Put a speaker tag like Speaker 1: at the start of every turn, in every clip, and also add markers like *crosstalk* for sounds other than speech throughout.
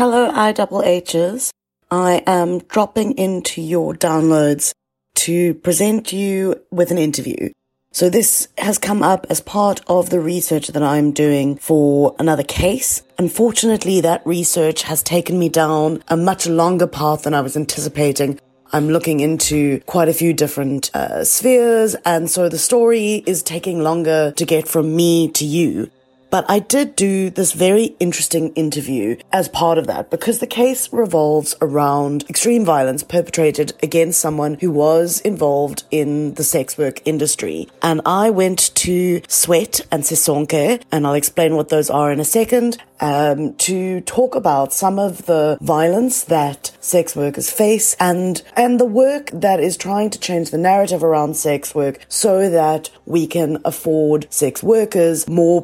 Speaker 1: Hello, IHHs. I am dropping into your downloads to present you with an interview. So this has come up as part of the research that I'm doing for another case. Unfortunately, that research has taken me down a much longer path than I was anticipating. I'm looking into quite a few different uh, spheres, and so the story is taking longer to get from me to you. But I did do this very interesting interview as part of that because the case revolves around extreme violence perpetrated against someone who was involved in the sex work industry. And I went to Sweat and Sisonke, and I'll explain what those are in a second, um, to talk about some of the violence that sex workers face and and the work that is trying to change the narrative around sex work so that we can afford sex workers more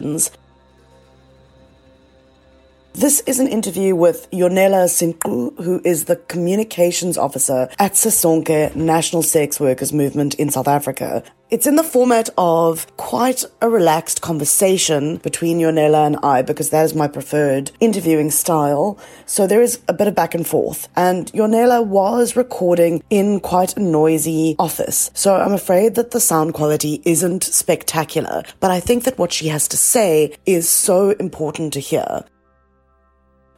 Speaker 1: protections this is an interview with Yonela Sinqu, who is the communications officer at Sisonke National Sex Workers Movement in South Africa. It's in the format of quite a relaxed conversation between Yonela and I because that is my preferred interviewing style. So there is a bit of back and forth. And Yonela was recording in quite a noisy office. So I'm afraid that the sound quality isn't spectacular. But I think that what she has to say is so important to hear.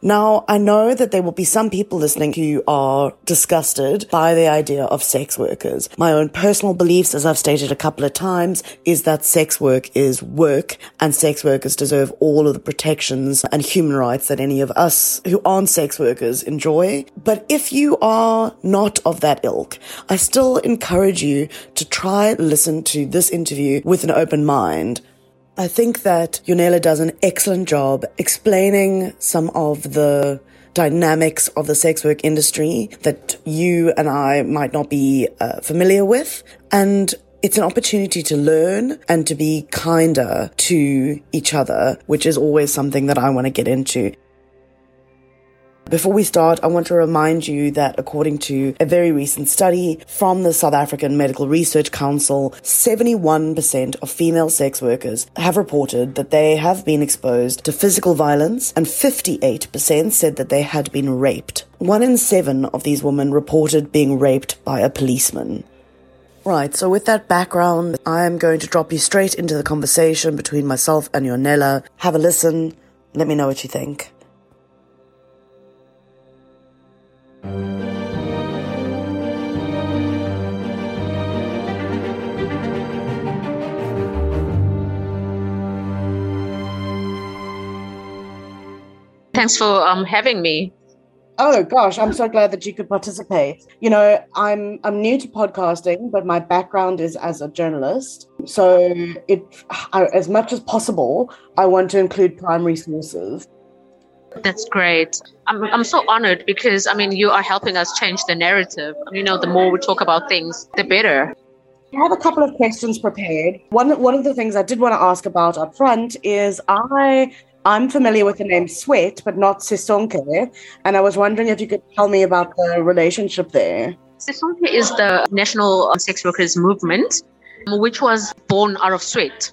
Speaker 1: Now, I know that there will be some people listening who are disgusted by the idea of sex workers. My own personal beliefs, as I've stated a couple of times, is that sex work is work and sex workers deserve all of the protections and human rights that any of us who aren't sex workers enjoy. But if you are not of that ilk, I still encourage you to try listen to this interview with an open mind I think that Yonela does an excellent job explaining some of the dynamics of the sex work industry that you and I might not be uh, familiar with. And it's an opportunity to learn and to be kinder to each other, which is always something that I want to get into. Before we start, I want to remind you that according to a very recent study from the South African Medical Research Council, 71% of female sex workers have reported that they have been exposed to physical violence and 58% said that they had been raped. One in seven of these women reported being raped by a policeman. Right, so with that background, I am going to drop you straight into the conversation between myself and Yonela. Have a listen. Let me know what you think.
Speaker 2: Thanks for um, having me.
Speaker 1: Oh gosh, I'm so glad that you could participate. You know, I'm I'm new to podcasting, but my background is as a journalist. So it, I, as much as possible, I want to include primary sources.
Speaker 2: That's great. I'm, I'm so honored because I mean you are helping us change the narrative. You know, the more we talk about things, the better.
Speaker 1: I have a couple of questions prepared. One one of the things I did want to ask about up front is I I'm familiar with the name Sweat, but not Sisonke, and I was wondering if you could tell me about the relationship there.
Speaker 2: Sisonke is the national sex workers movement, which was born out of Sweat.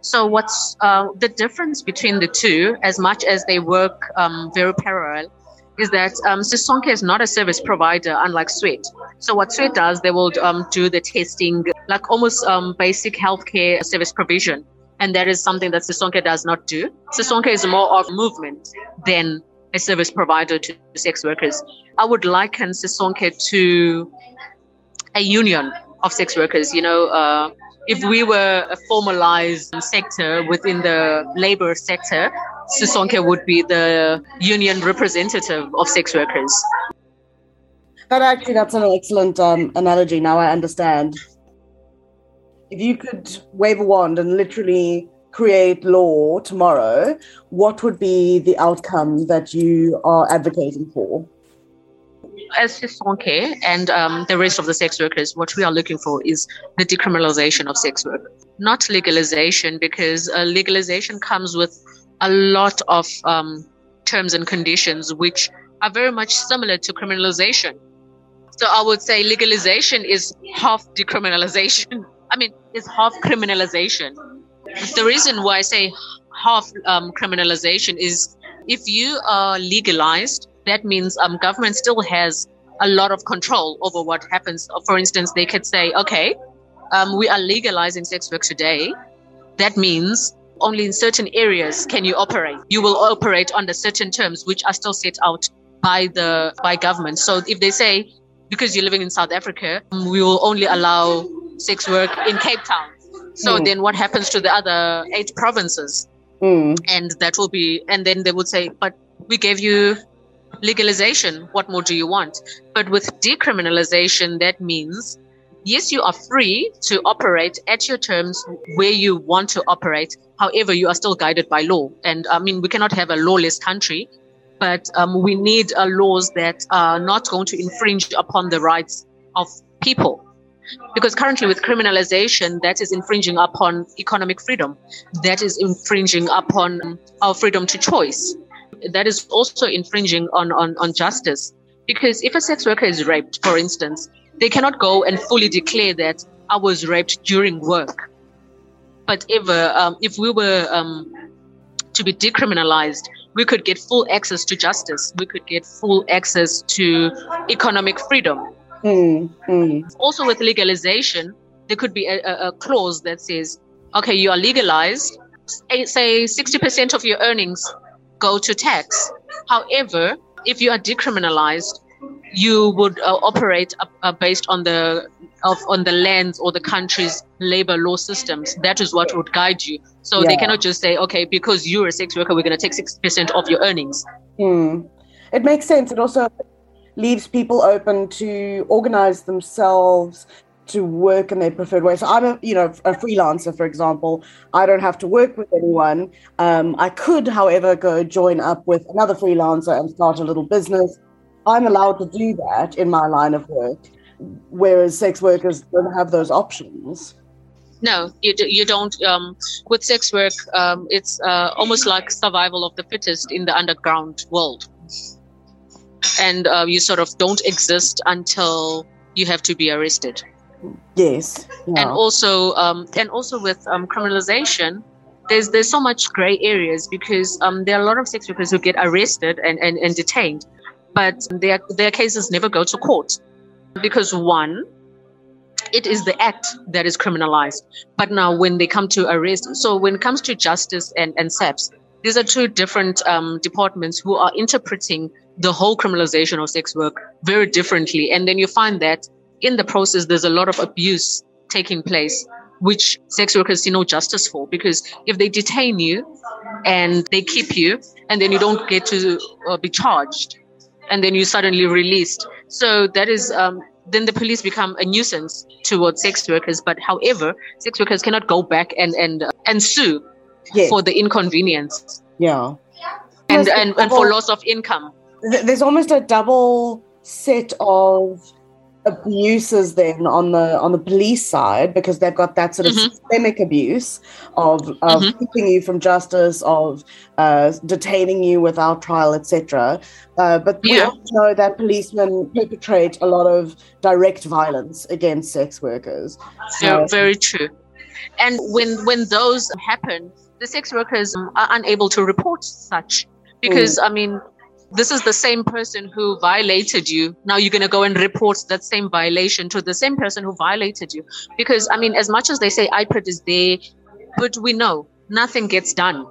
Speaker 2: So, what's uh, the difference between the two, as much as they work um, very parallel, is that um, Sisonke is not a service provider, unlike Sweat. So, what Sweat does, they will um, do the testing, like almost um, basic healthcare service provision. And that is something that Sisonke does not do. Sisonke is more of movement than a service provider to sex workers. I would liken Sisonke to a union of sex workers. You know, uh, if we were a formalized sector within the labor sector, Sisonke would be the union representative of sex workers.
Speaker 1: That actually, that's an excellent um, analogy. Now I understand. If you could wave a wand and literally create law tomorrow, what would be the outcome that you are advocating for?
Speaker 2: As Sisonke and um, the rest of the sex workers, what we are looking for is the decriminalization of sex work, not legalization, because uh, legalization comes with a lot of um, terms and conditions which are very much similar to criminalization. So I would say legalization is half decriminalization. *laughs* I mean, it's half criminalization. The reason why I say half um, criminalization is if you are legalized, that means um, government still has a lot of control over what happens. For instance, they could say, okay, um, we are legalizing sex work today. That means only in certain areas can you operate. You will operate under certain terms, which are still set out by the by government. So if they say because you're living in South Africa, we will only allow sex work in Cape Town. So mm. then what happens to the other eight provinces? Mm. And that will be, and then they would say, but we gave you legalization. What more do you want? But with decriminalization, that means yes, you are free to operate at your terms where you want to operate. However, you are still guided by law. And I mean, we cannot have a lawless country, but um, we need uh, laws that are not going to infringe upon the rights of people. Because currently, with criminalization, that is infringing upon economic freedom, that is infringing upon our freedom to choice, that is also infringing on, on, on justice. Because if a sex worker is raped, for instance, they cannot go and fully declare that I was raped during work. But ever, um, if we were um, to be decriminalized, we could get full access to justice. We could get full access to economic freedom. Mm, mm. Also, with legalization, there could be a, a, clause that says, okay, you are legalized, say 60% of your earnings go to tax. However, if you are decriminalized, you would uh, operate uh, uh, based on the of, on the lands or the country's labor law systems. That is what would guide you. So yeah. they cannot just say, okay, because you're a sex worker, we're going to take six percent of your earnings.
Speaker 1: Hmm. It makes sense. It also leaves people open to organize themselves to work in their preferred way. So I'm a you know a freelancer, for example. I don't have to work with anyone. Um, I could, however, go join up with another freelancer and start a little business I'm allowed to do that in my line of work, whereas sex workers don't have those options.
Speaker 2: No, you, do, you don't. Um, with sex work, um, it's uh, almost like survival of the fittest in the underground world. And uh, you sort of don't exist until you have to be arrested.
Speaker 1: Yes.
Speaker 2: Yeah. And also, um, and also with um, criminalization, there's there's so much gray areas because um, there are a lot of sex workers who get arrested and, and, and detained but their, their cases never go to court because one, it is the act that is criminalized. But now when they come to arrest, so when it comes to justice and, and SAPS, these are two different um, departments who are interpreting the whole criminalization of sex work very differently. And then you find that in the process, there's a lot of abuse taking place, which sex workers see no justice for. Because if they detain you and they keep you, and then you don't get to uh, be charged, and then you suddenly released. So that is um, then the police become a nuisance towards sex workers. But however, sex workers cannot go back and and uh, and sue yes. for the inconvenience.
Speaker 1: Yeah,
Speaker 2: and and, and for loss of income.
Speaker 1: There's almost a double set of abuses then on the on the police side because they've got that sort of mm-hmm. systemic abuse of of mm-hmm. keeping you from justice of uh, detaining you without trial etc uh, but we also know that policemen perpetrate a lot of direct violence against sex workers
Speaker 2: so, very true and when when those happen the sex workers are unable to report such because mm. i mean this is the same person who violated you. Now you're going to go and report that same violation to the same person who violated you. Because, I mean, as much as they say IPID is there, but we know nothing gets done.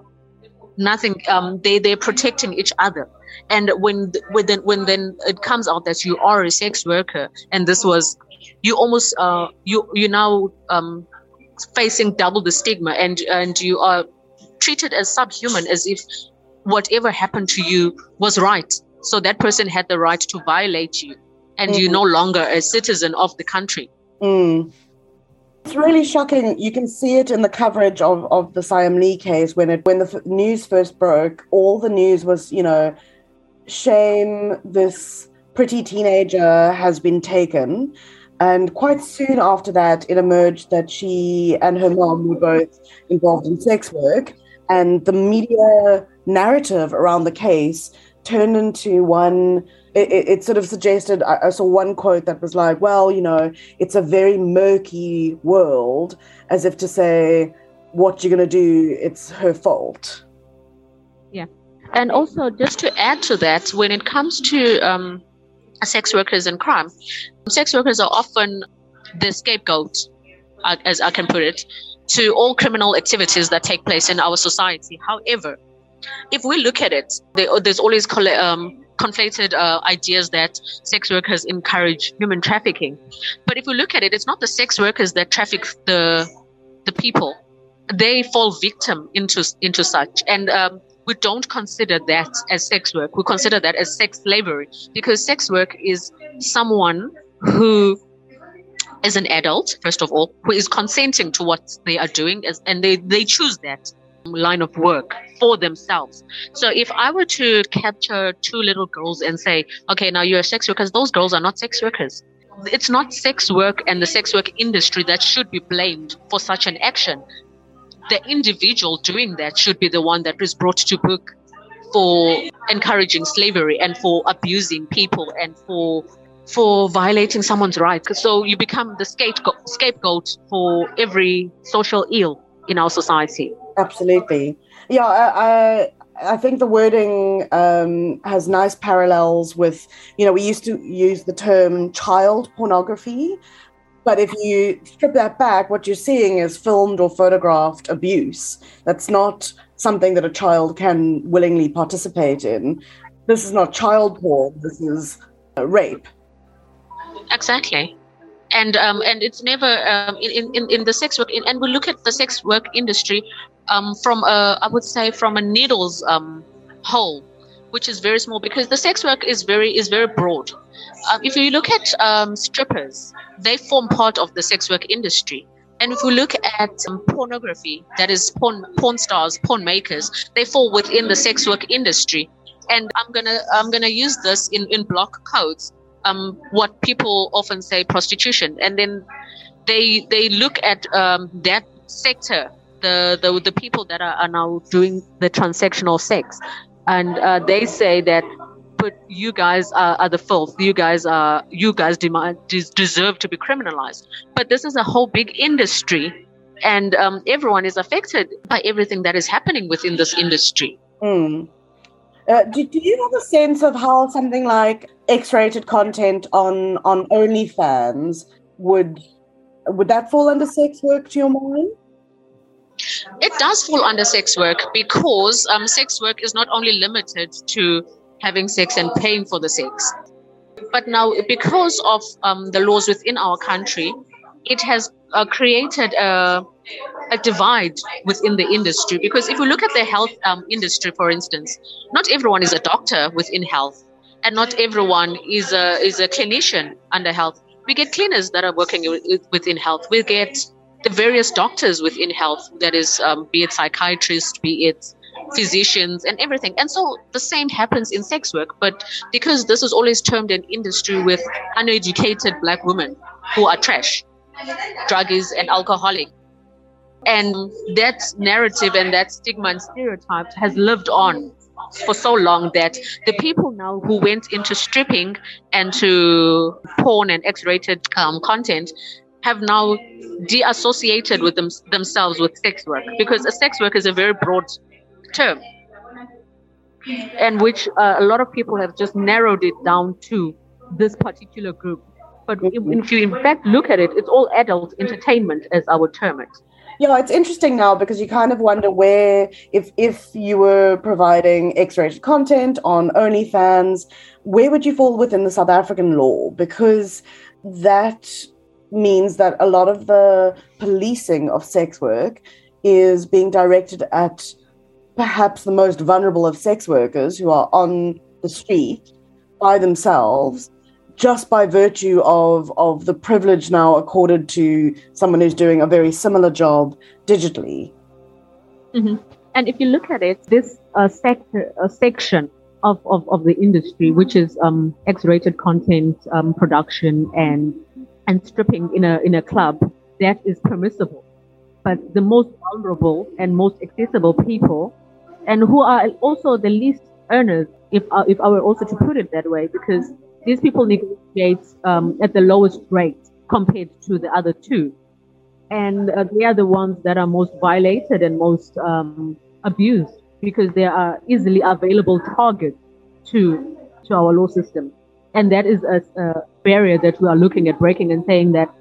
Speaker 2: Nothing, um, they, they're protecting each other. And when, when then, when then it comes out that you are a sex worker and this was, you almost, uh, you, you now, um, facing double the stigma and, and you are treated as subhuman as if whatever happened to you was right. So that person had the right to violate you, and mm. you're no longer a citizen of the country.
Speaker 1: Mm. It's really shocking. You can see it in the coverage of, of the Siam Lee case when it when the f- news first broke. All the news was, you know, shame. This pretty teenager has been taken, and quite soon after that, it emerged that she and her mom were both involved in sex work, and the media narrative around the case turned into one it, it, sort of suggested I, I, saw one quote that was like well you know it's a very murky world as if to say what you're going to do it's her fault
Speaker 2: yeah And also, just to add to that, when it comes to um, sex workers and crime, sex workers are often the scapegoat, uh, as I can put it, to all criminal activities that take place in our society. However, if we look at it, there's always um, conflated uh, ideas that sex workers encourage human trafficking. But if we look at it, it's not the sex workers that traffic the the people; they fall victim into into such. And um, we don't consider that as sex work. We consider that as sex slavery because sex work is someone who is an adult, first of all, who is consenting to what they are doing, as, and they, they choose that line of work for themselves. So if I were to capture two little girls and say, okay, now you're a sex worker, those girls are not sex workers. It's not sex work and the sex work industry that should be blamed for such an action. The individual doing that should be the one that is brought to book for encouraging slavery and for abusing people and for for violating someone's rights. So you become the scapegoat, scapegoat for every social ill in our society.
Speaker 1: Absolutely. Yeah, I, I, I think the wording um, has nice parallels with, you know, we used to use the term child pornography. But if you strip that back, what you're seeing is filmed or photographed abuse. That's not something that a child can willingly participate in. This is not child porn, this is rape.
Speaker 2: Exactly. And um, and it's never um, in, in in the sex work in, and we look at the sex work industry um, from a I would say from a needle's um, hole, which is very small because the sex work is very is very broad. Uh, if you look at um, strippers, they form part of the sex work industry. And if we look at um, pornography, that is porn, porn stars, porn makers, they fall within the sex work industry. And I'm gonna I'm gonna use this in, in block codes um, what people often say prostitution, and then they they look at um, that sector, the, the the people that are, are now doing the transactional sex, and uh, they say that. But you guys are, are the filth. You guys are you guys demand deserve to be criminalized. But this is a whole big industry, and um, everyone is affected by everything that is happening within this industry.
Speaker 1: Mm. Uh, do, do you have a sense of how something like X-rated content on on OnlyFans would would that fall under sex work to your mind?
Speaker 2: It does fall under sex work because um, sex work is not only limited to having sex and paying for the sex, but now because of um, the laws within our country, it has uh, created a, a divide within the industry. Because if we look at the health um, industry, for instance, not everyone is a doctor within health, and not everyone is a is a clinician under health. We get cleaners that are working within health. We get the various doctors within health, that is, um, be it psychiatrists, be it physicians and everything. And so the same happens in sex work, but because this is always termed an industry with uneducated black women who are trash, druggies, and alcoholic. And that narrative and that stigma and stereotype has lived on for so long that the people now who went into stripping and to porn and X-rated um, content have now de-associated with them, themselves with sex work because a sex work is a very broad term and which uh, a lot of people have just narrowed it down to this particular group but if you in fact look at it, it's all adult entertainment, as I would term it.
Speaker 1: Yeah, it's interesting now because you kind of wonder where, if if you were providing X-rated content on OnlyFans, where would you fall within the South African law? Because that means that a lot of the policing of sex work is being directed at perhaps the most vulnerable of sex workers who are on the street by themselves just by virtue of of the privilege now accorded to someone who's doing a very similar job digitally.
Speaker 2: Mm-hmm. And if you look at it, this uh, sector, uh, section of, of, of the industry, which is um, X-rated content um, production and and stripping in a in a club, that is permissible. But the most vulnerable and most accessible people, and who are also the least earners, if uh, if I were also to put it that way, because these people negotiate um, at the lowest rate compared to the other two. And uh, they are the ones that are most violated and most um, abused
Speaker 3: because they are easily available targets to to our law system, and that is a, a barrier that we are looking at breaking and saying that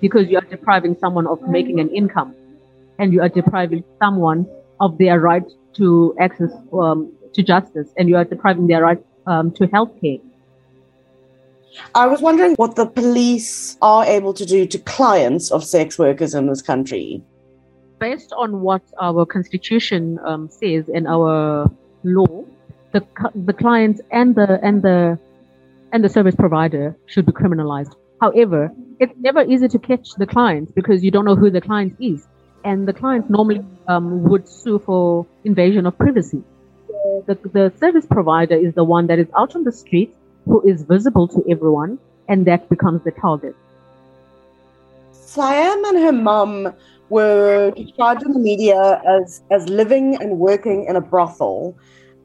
Speaker 3: because you are depriving someone of making an income, and you are depriving someone of their right to access um, to justice, and you are depriving their right um, to health care.
Speaker 1: I was wondering what the police are able to do to clients of sex workers in this country.
Speaker 3: Based on what our constitution um, says and our law, the the client and the and the and the service provider should be criminalized. However, it's never easy to catch the client because you don't know who the client is, and the client normally um, would sue for invasion of privacy. The, the service provider is the one that is out on the street who is visible to everyone, and that becomes the target.
Speaker 1: Siam and her mum were described in the media as, as living and working in a brothel.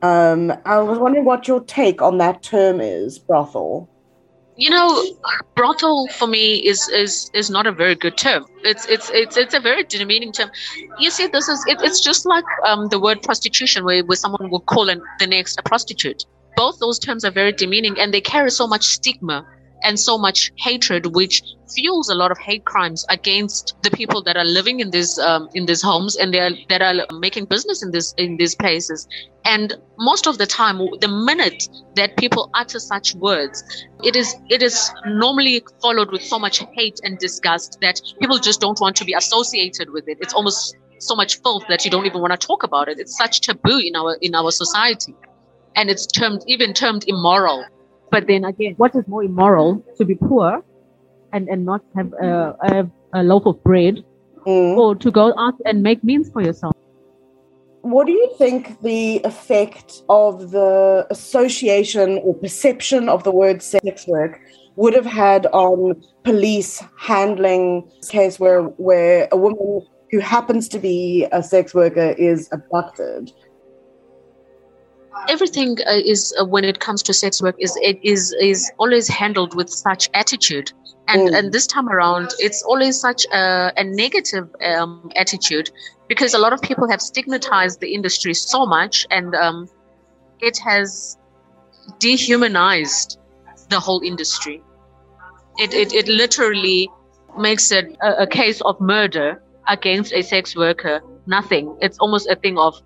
Speaker 1: Um, I was wondering what your take on that term is, brothel.
Speaker 2: You know, brothel for me is is is not a very good term. It's it's it's it's a very demeaning term. You see, this is it, it's just like um, the word prostitution, where, where someone will call an, the next a prostitute both those terms are very demeaning and they carry so much stigma and so much hatred, which fuels a lot of hate crimes against the people that are living in these um, in these homes and they are that are making business in this in these places. And most of the time, the minute that people utter such words, it is it is normally followed with so much hate and disgust that people just don't want to be associated with it. It's almost so much filth that you don't even want to talk about it. It's such taboo in our in our society and it's termed even termed immoral.
Speaker 3: But then again, what is more immoral to be poor and, and not have a, a, a loaf of bread mm. or to go out and make means for yourself?
Speaker 1: What do you think the effect of the association or perception of the word sex work would have had on police handling case where, where a woman who happens to be a sex worker is abducted?
Speaker 2: Everything uh, is uh, when it comes to sex work is it is is always handled with such attitude. And mm. and this time around it's always such a, a negative um, attitude because a lot of people have stigmatized the industry so much and um, it has dehumanized the whole industry. It, it, it literally makes it a, a case of murder against a sex worker. Nothing. It's almost a thing of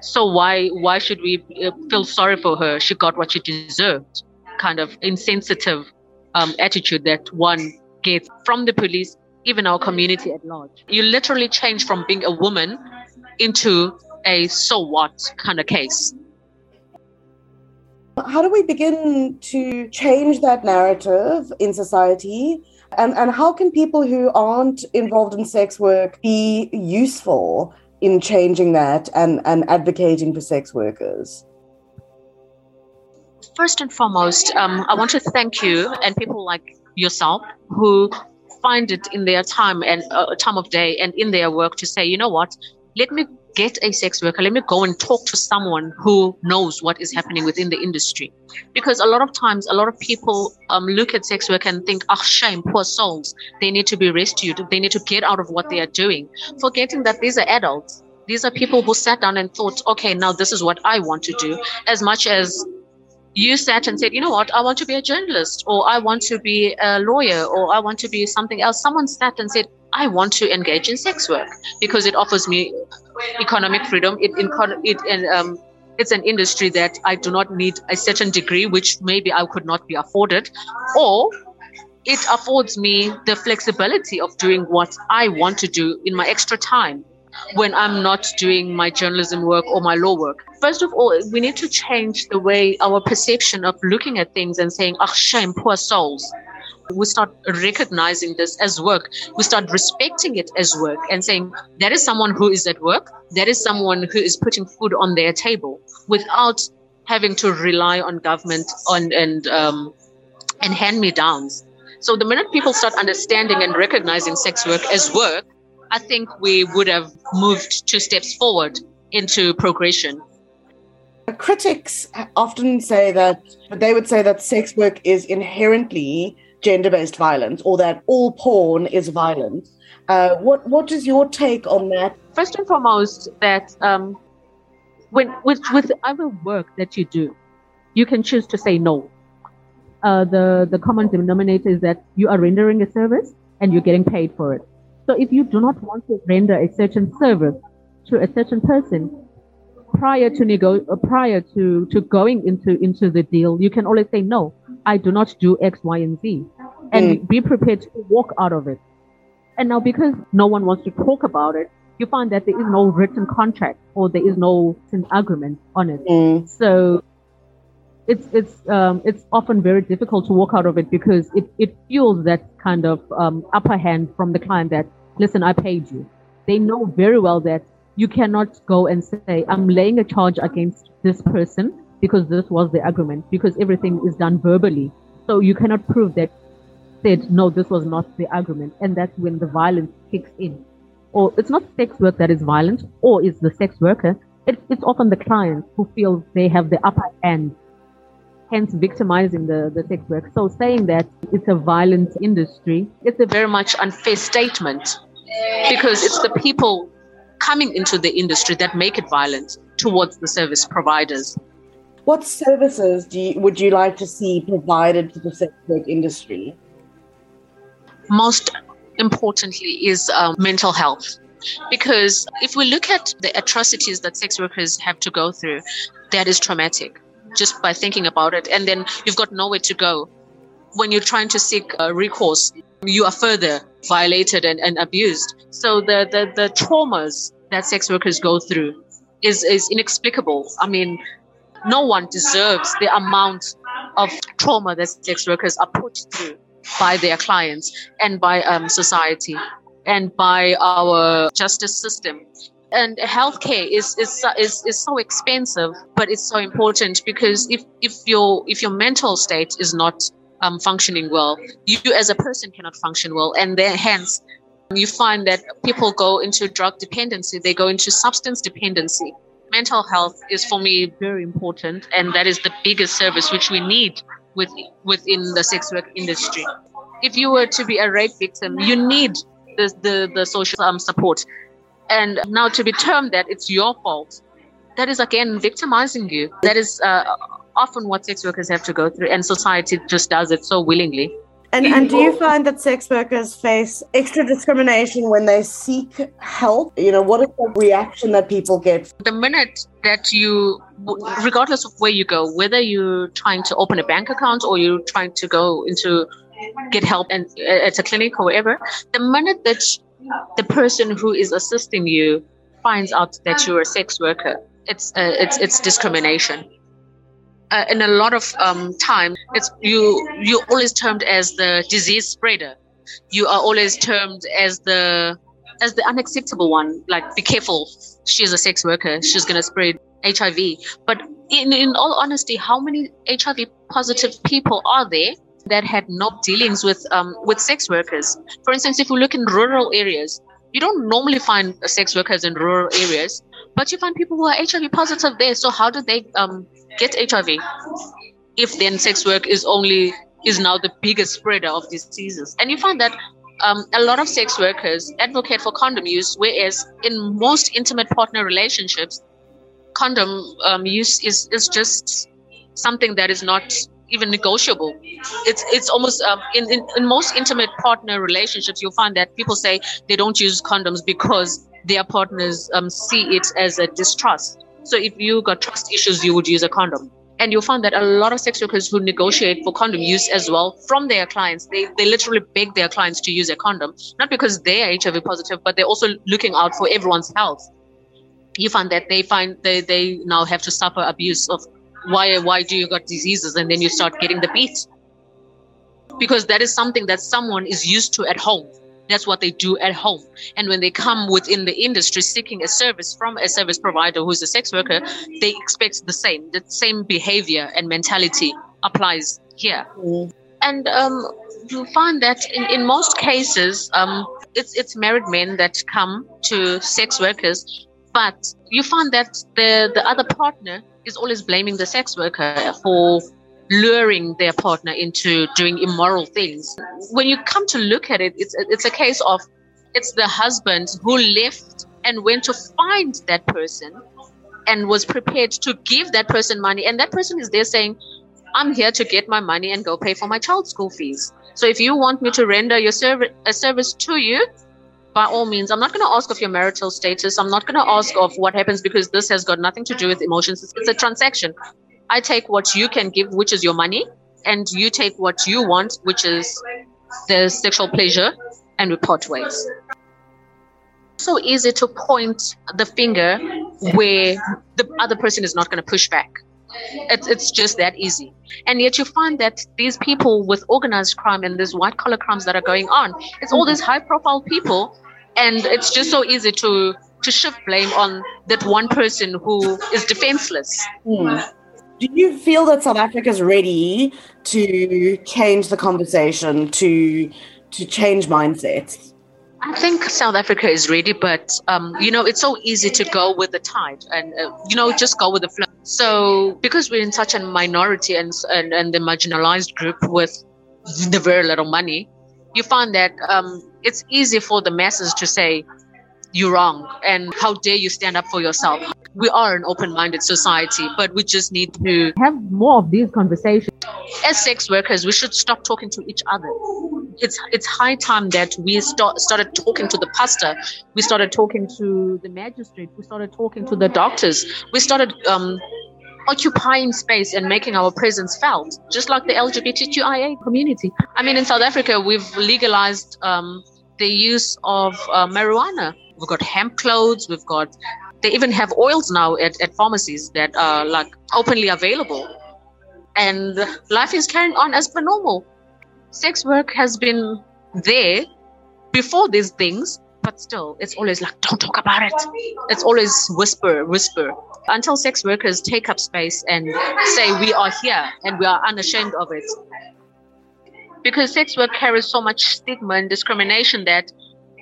Speaker 2: so why why should we uh, feel sorry for her? She got what she deserved. Kind of insensitive um, attitude that one gets from the police, even our community at large. You literally change from being a woman into a so what kind of case.
Speaker 1: How do we begin to change that narrative in society? And, and how can people who aren't involved in sex work be useful in changing that and, and advocating for sex workers?
Speaker 2: First and foremost, um, I want to thank you and people like yourself who find it in their time and uh, time of day and in their work to say, you know what, let me get a sex worker. Let me go and talk to someone who knows what is happening within the industry. Because a lot of times, a lot of people um, look at sex work and think, ah, oh, shame, poor souls. They need to be rescued. They need to get out of what they are doing, forgetting that these are adults. These are people who sat down and thought, okay, now this is what I want to do, as much as you sat and said, you know what, I want to be a journalist, or I want to be a lawyer, or I want to be something else. Someone sat and said, I want to engage in sex work because it offers me economic freedom. It, it, um, it's an industry that I do not need a certain degree, which maybe I could not be afforded, or it affords me the flexibility of doing what I want to do in my extra time when I'm not doing my journalism work or my law work. First of all, we need to change the way our perception of looking at things and saying, ah, shame, poor souls we start recognizing this as work. We start respecting it as work and saying that is someone who is at work. That is someone who is putting food on their table without having to rely on government on and um, and hand me downs. So the minute people start understanding and recognizing sex work as work, I think we would have moved two steps forward into progression.
Speaker 1: Critics often say that they would say that sex work is inherently gender based violence or that all porn is violence. Uh, what what is your take on that?
Speaker 2: First and foremost, that um,
Speaker 3: when with with other work that you do, you can choose to say no. Uh, the the common denominator is that you are rendering a service and you're getting paid for it. So if you do not want to render a certain service to a certain person prior to nego- uh, prior to, to going into into the deal, you can always say no. I do not do X, Y, and Z, and mm. be prepared to walk out of it. And now, because no one wants to talk about it, you find that there is no written contract or there is no agreement on it. Mm. So it's it's um, it's often very difficult to walk out of it because it, it fuels that kind of um, upper hand from the client that listen I paid you. They know very well that you cannot go and say I'm laying a charge against this person because this was the agreement because everything is done verbally. So you cannot prove that said no this was not the agreement and that's when the violence kicks in. Or it's not sex work that is violent or it's the sex worker. It, it's often the client who feels they have the upper hand hence victimizing the, the sex work. So saying that it's a violent industry,
Speaker 2: it's a very much unfair statement because it's the people coming into the industry that make it violent towards the service providers.
Speaker 1: What services do you, would you like to see provided to the sex work industry?
Speaker 2: Most importantly is um, mental health. Because if we look at the atrocities that sex workers have to go through, that is traumatic just by thinking about it. And then you've got nowhere to go. When you're trying to seek uh, recourse, you are further violated and, and abused. So the, the, the traumas that sex workers go through is, is inexplicable. I mean, no one deserves the amount of trauma that sex workers are put through by their clients and by um, society and by our justice system and healthcare is, is is is so expensive, but it's so important because if if your if your mental state is not um, functioning well, you as a person cannot function well, and then hence you find that people go into drug dependency, they go into substance dependency. Mental health is for me very important, and that is the biggest service which we need with, within the sex work industry. If you were to be a rape victim, you need the, the, the social um, support and now to be termed that it's your fault, that is again victimizing you. That is uh, often what sex workers have to go through, and society just does it so willingly.
Speaker 1: And, and do you find that sex workers face extra discrimination when they seek help? You know, what is the reaction that people get?
Speaker 2: The minute that you, regardless of where you go, whether you're trying to open a bank account or you're trying to go into get help and uh, at a clinic or whatever, the minute that the person who is assisting you finds out that you're a sex worker, it's uh, it's it's discrimination. Uh, in a lot of um, time, it's you you're always termed as the disease spreader. You are always termed as the as the unacceptable one. Like, be careful, she's a sex worker. She's gonna spread HIV. But in in all honesty, how many HIV positive people are there that had no dealings with um, with sex workers. For instance, if you look in rural areas, you don't normally find sex workers in rural areas, but you find people who are HIV positive there. So how do they um, get HIV? If then sex work is only is now the biggest spreader of diseases, and you find that um, a lot of sex workers advocate for condom use, whereas in most intimate partner relationships, condom um, use is is just something that is not even negotiable. It's it's almost um, in, in in most intimate partner relationships, you'll find that people say they don't use condoms because their partners um, see it as a distrust. So if you got trust issues, you would use a condom. And you'll find that a lot of sex workers who negotiate for condom use as well from their clients, they, they literally beg their clients to use a condom, not because they are HIV positive, but they're also looking out for everyone's health. You find that they find they, they now have to suffer abuse of why why do you got diseases and then you start getting the beat because that is something that someone is used to at home that's what they do at home and when they come within the industry seeking a service from a service provider who's a sex worker they expect the same the same behavior and mentality applies here mm. and um, you find that in, in most cases um, it's it's married men that come to sex workers but you find that the the other partner is always blaming the sex worker for luring their partner into doing immoral things. When you come to look at it, it's it's a case of it's the husband who left and went to find that person and was prepared to give that person money. And that person is there saying, I'm here to get my money and go pay for my child's school fees. So if you want me to render your service a service to you, by all means, I'm not going to ask of your marital status. I'm not going to ask of what happens because this has got nothing to do with emotions. It's a transaction. I take what you can give, which is your money, and you take what you want, which is the sexual pleasure, and we part ways. So easy to point the finger where the other person is not going to push back. It's, it's just that easy. And yet you find that these people with organized crime and these white collar crimes that are going on, it's all these high profile people. And it's just so easy to, to shift blame on that one person who is defenseless.
Speaker 1: Hmm. Do you feel that South Africa is ready to change the conversation, to to change mindsets?
Speaker 2: I think South Africa is ready, but um, you know it's so easy to go with the tide and uh, you know just go with the flow. So because we're in such a minority and and, and the marginalized group with the very little money, you find that um, it's easy for the masses to say you're wrong and how dare you stand up for yourself. We are an open-minded society, but we just need to
Speaker 3: have more of these conversations.
Speaker 2: As sex workers, we should stop talking to each other it's it's high time that we start, started talking to the pastor, we started talking to the magistrate, we started talking to the doctors, we started um, occupying space and making our presence felt, just like the LGBTQIA community. I mean, in South Africa, we've legalized um, the use of uh, marijuana. We've got hemp clothes. We've got they even have oils now at, at pharmacies that are like openly available, and life is carrying on as per normal sex work has been there before these things, but still, it's always like, don't talk about it. It's always whisper, whisper, until sex workers take up space and say, we are here and we are unashamed of it. Because sex work carries so much stigma and discrimination that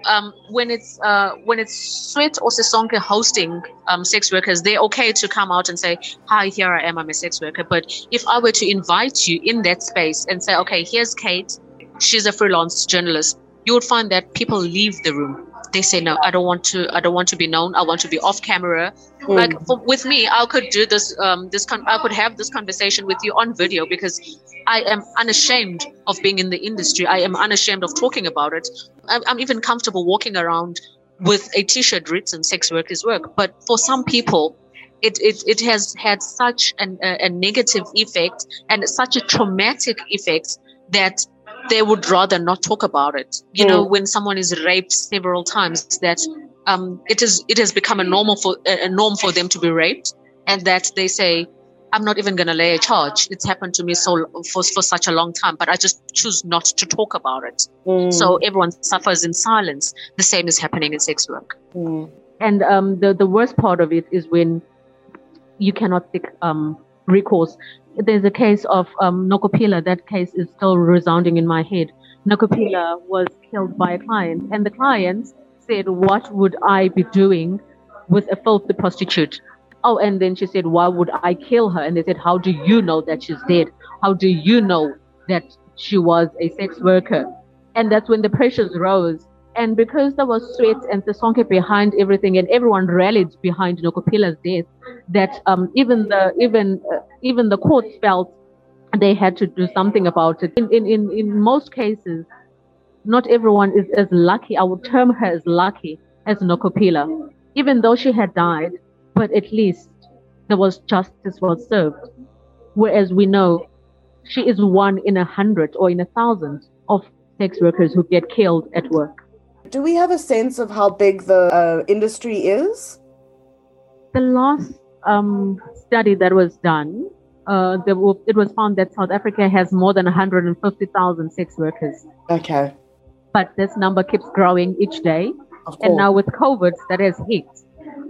Speaker 2: um, when it's uh, when it's Sweat or Sisonke hosting um, sex workers, they're okay to come out and say, "Hi, here I am. I'm a sex worker." But if I were to invite you in that space and say, "Okay, here's Kate. She's a freelance journalist," you would find that people leave the room they say no i don't want to i don't want to be known. I want to be off camera. Mm. like for, with me i could do this um this con- i could have this conversation with you on video because i am unashamed of being in the industry. I am unashamed of talking about it. I'm, I'm even comfortable walking around with a t-shirt written sex work is work. But for some people it, it, it has had such an, a, a negative effect and such a traumatic effect that they would rather not talk about it. You mm. know, when someone is raped several times, that um, it is it has become a normal for a norm for them to be raped, and that they say, "I'm not even going to lay a charge. It's happened to me so for for such a long time, but I just choose not to talk about it." Mm. So everyone suffers in silence. The same is happening in sex work.
Speaker 3: Mm. And um, the the worst part of it is when you cannot take um, recourse there's a case of um, Nokuphila. That case is still resounding in my head. Nokuphila was killed by a client, and the client said, "What would I be doing with a filthy prostitute?" Oh, and then she said, "Why would I kill her?" And they said, "How do you know that she's dead? How do you know that she was a sex worker?" And that's when the pressures rose and because there was Sweat and Sisonke behind everything, and everyone rallied behind Nokuphila's death, that um, even the even uh, even the courts felt they had to do something about it. In, in in in most cases, not everyone is as lucky. I would term her as lucky as Nokuphila, even though she had died. But at least there was justice was served. Whereas we know she is one in a hundred or in a thousand of sex workers who get killed at work.
Speaker 1: Do we have a sense of how big the uh, industry is?
Speaker 3: The last um, study that was done, uh, w- it was found that South Africa has more than 150,000 sex workers.
Speaker 1: Okay.
Speaker 3: But this number keeps growing each day. And now with COVID that has hit,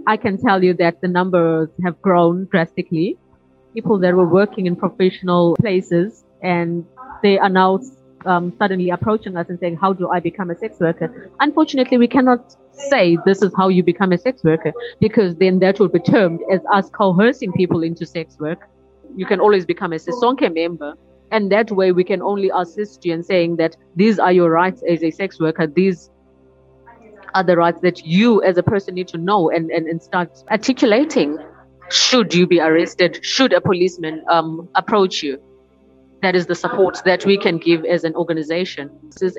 Speaker 3: I can tell you that the numbers have grown drastically. People that were working in professional places and they are now um, suddenly approaching us and saying, How do I become a sex worker? Unfortunately, we cannot say this is how you become a sex worker because then that would be termed as us coercing people into sex work. You can always become a Sisonke member. And that way we can only assist you in saying that these are your rights as a sex worker. These are the rights that you as a person need to know and, and, and start articulating.
Speaker 2: should you be arrested, should a policeman um, approach you. That is the support that we can give as an organization.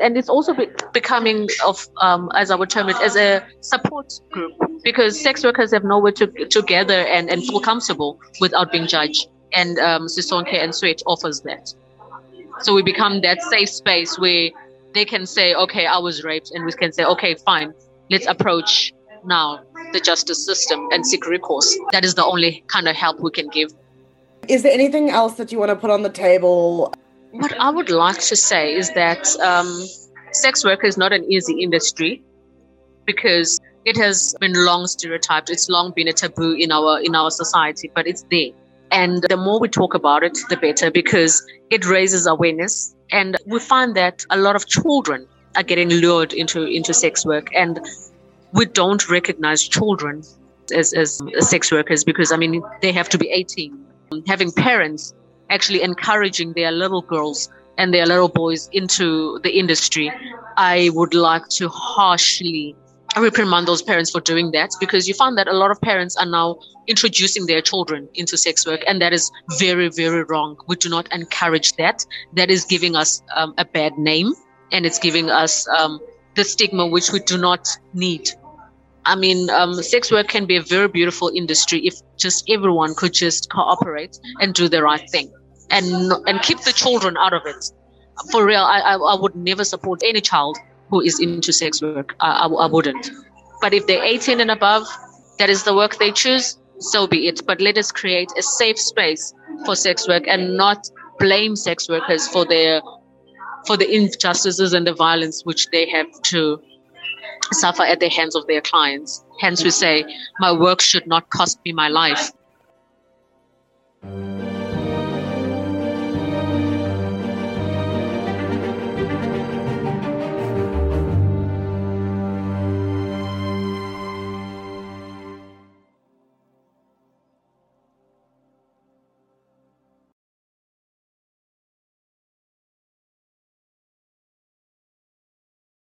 Speaker 2: And it's also be- becoming of, um, as I would term it, as a support group because sex workers have nowhere to, to gather and, and feel comfortable without being judged. And um, Sisonke and Sweat offers that. So we become that safe space where they can say, okay, I was raped. And we can say, okay, fine, let's approach now the justice system and seek recourse. That is the only kind of help we can give.
Speaker 1: Is there anything else that you want to put on the table?
Speaker 2: What I would like to say is that um, sex work is not an easy industry because it has been long stereotyped. It's long been a taboo in our in our society, but it's there. And the more we talk about it, the better because it raises awareness. And we find that a lot of children are getting lured into into sex work and we don't recognize children as, as sex workers because I mean they have to be 18. Having parents actually encouraging their little girls and their little boys into the industry, I would like to harshly reprimand those parents for doing that because you find that a lot of parents are now introducing their children into sex work and that is very very wrong. We do not encourage that. That is giving us um, a bad name and it's giving us um, the stigma which we do not need I mean, um, sex work can be a very beautiful industry if just everyone could just cooperate and do the right thing, and and keep the children out of it. For real, I I, I would never support any child who is into sex work. I, I, I wouldn't. But if they're 18 and above, that is the work they choose. So be it. But let us create a safe space for sex work and not blame sex workers for their for the injustices and the violence which they have to suffer at the hands of their clients. Hence, we say, my work should not cost me my life.